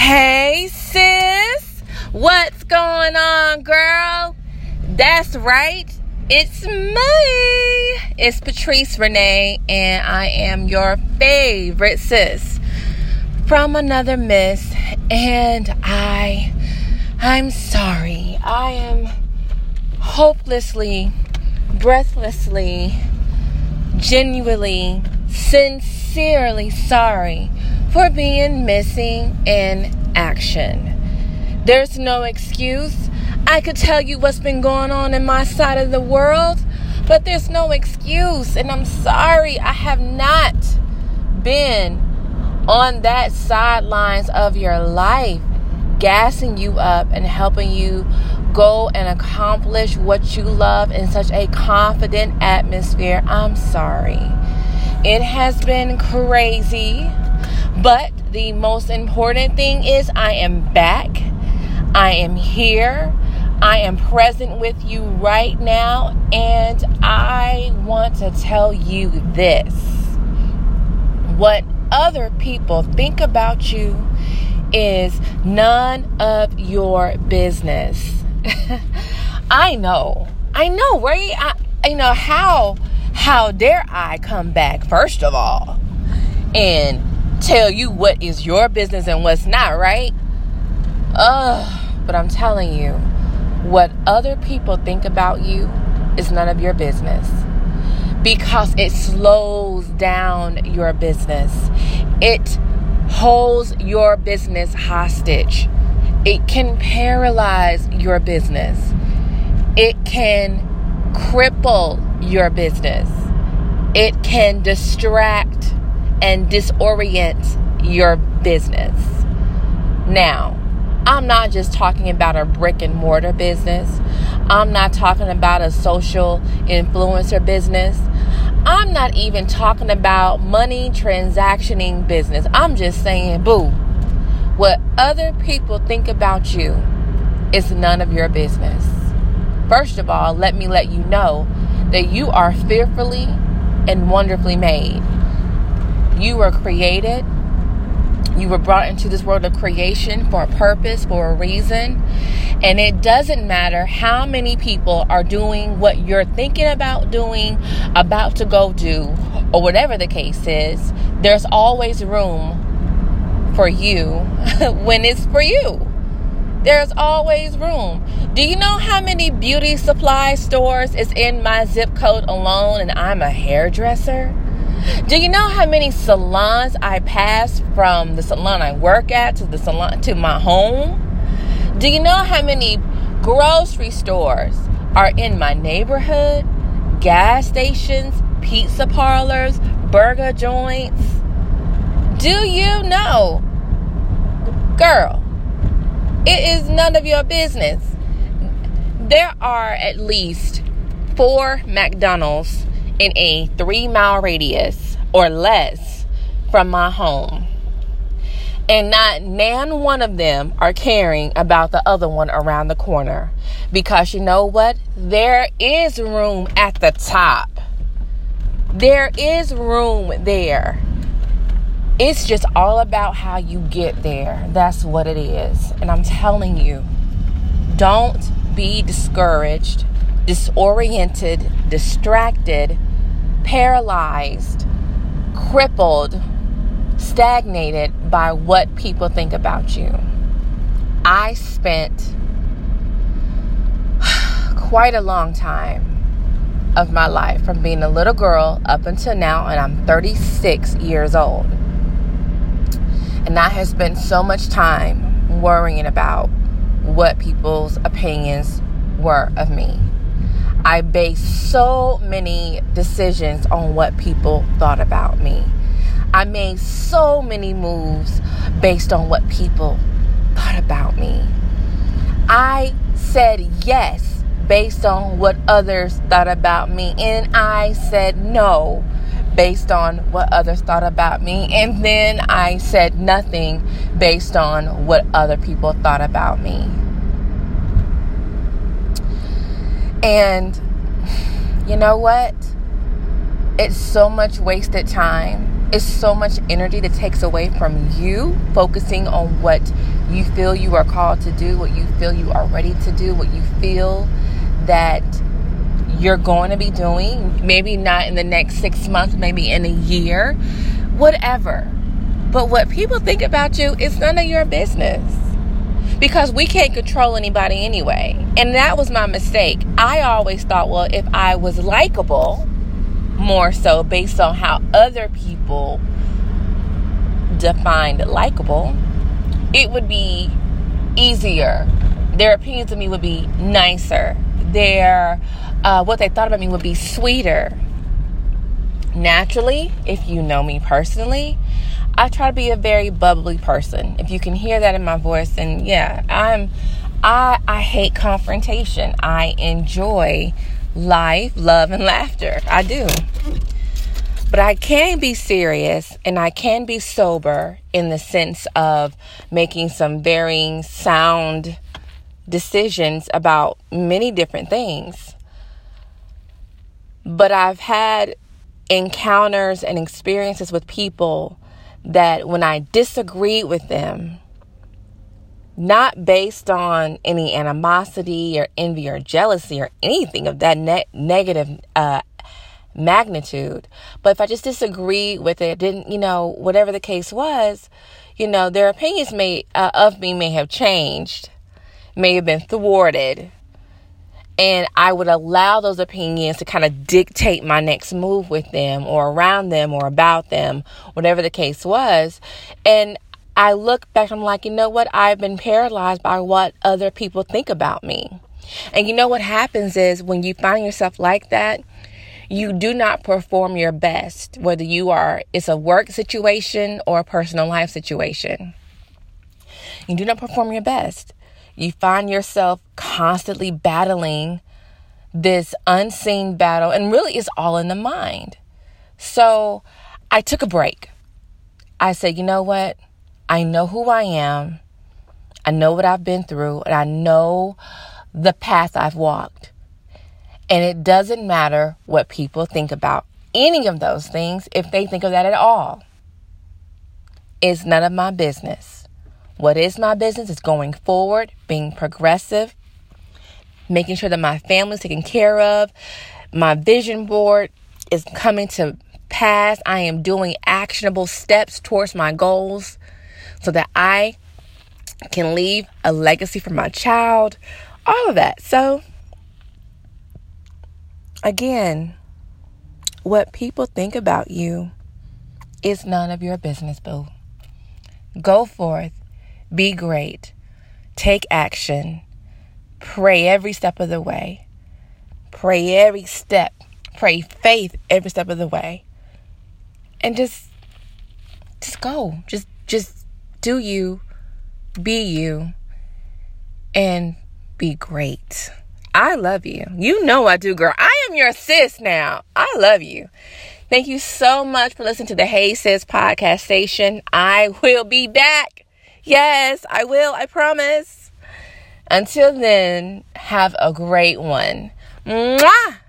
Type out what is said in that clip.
Hey, sis. What's going on, girl? That's right. It's me. It's Patrice Renee, and I am your favorite sis from another miss. And I, I'm sorry. I am hopelessly, breathlessly, genuinely, sincerely sorry for being missing in action. There's no excuse. I could tell you what's been going on in my side of the world, but there's no excuse. And I'm sorry, I have not been on that sidelines of your life, gassing you up and helping you go and accomplish what you love in such a confident atmosphere. I'm sorry. It has been crazy. But the most important thing is I am back. I am here. I am present with you right now. And I want to tell you this what other people think about you is none of your business. I know. I know, right? I, you know how how dare I come back first of all and tell you what is your business and what's not, right? Ugh, but I'm telling you, what other people think about you is none of your business because it slows down your business. It holds your business hostage. It can paralyze your business. It can cripple your business. It can distract and disorient your business. Now, I'm not just talking about a brick and mortar business. I'm not talking about a social influencer business. I'm not even talking about money transactioning business. I'm just saying, boo, what other people think about you is none of your business. First of all, let me let you know that you are fearfully and wonderfully made. You were created. You were brought into this world of creation for a purpose, for a reason. And it doesn't matter how many people are doing what you're thinking about doing, about to go do, or whatever the case is, there's always room for you when it's for you. There's always room. Do you know how many beauty supply stores is in my zip code alone and I'm a hairdresser? Do you know how many salons I pass from the salon I work at to the salon to my home? Do you know how many grocery stores are in my neighborhood? Gas stations, pizza parlors, burger joints? Do you know? Girl, it is none of your business. There are at least four McDonald's in a three mile radius or less from my home. And not nan one of them are caring about the other one around the corner. Because you know what? There is room at the top. There is room there. It's just all about how you get there. That's what it is. And I'm telling you, don't be discouraged, disoriented, distracted paralyzed, crippled, stagnated by what people think about you. I spent quite a long time of my life from being a little girl up until now, and I'm 36 years old. And I have spent so much time worrying about what people's opinions were of me. I based so many decisions on what people thought about me. I made so many moves based on what people thought about me. I said yes based on what others thought about me, and I said no based on what others thought about me, and then I said nothing based on what other people thought about me. And you know what? It's so much wasted time. it's so much energy that takes away from you focusing on what you feel you are called to do, what you feel you are ready to do, what you feel that you're going to be doing. Maybe not in the next six months, maybe in a year, whatever. But what people think about you is none of your business because we can't control anybody anyway. And that was my mistake. I always thought, well, if I was likable, more so based on how other people defined likable, it would be easier. Their opinions of me would be nicer. Their uh, what they thought about me would be sweeter. Naturally, if you know me personally, I try to be a very bubbly person. If you can hear that in my voice, then yeah, I'm. I I hate confrontation. I enjoy life, love, and laughter. I do. But I can be serious and I can be sober in the sense of making some varying sound decisions about many different things. But I've had encounters and experiences with people that when I disagree with them, not based on any animosity or envy or jealousy or anything of that ne- negative uh, magnitude. But if I just disagree with it, didn't, you know, whatever the case was, you know, their opinions may, uh, of me may have changed, may have been thwarted. And I would allow those opinions to kind of dictate my next move with them or around them or about them, whatever the case was. And I look back, I'm like, you know what? I've been paralyzed by what other people think about me. And you know what happens is when you find yourself like that, you do not perform your best, whether you are, it's a work situation or a personal life situation. You do not perform your best. You find yourself constantly battling this unseen battle, and really it's all in the mind. So I took a break. I said, you know what? I know who I am. I know what I've been through, and I know the path I've walked. And it doesn't matter what people think about any of those things if they think of that at all. It's none of my business. What is my business is going forward, being progressive, making sure that my family's taken care of, my vision board is coming to pass. I am doing actionable steps towards my goals so that I can leave a legacy for my child, all of that. So, again, what people think about you is none of your business, boo. Go forth, be great, take action, pray every step of the way, pray every step, pray faith every step of the way, and just, just go, just, just do you, be you, and be great. I love you. You know I do, girl. I am your sis now. I love you. Thank you so much for listening to the Hey Sis podcast station. I will be back. Yes, I will. I promise. Until then, have a great one. Mwah!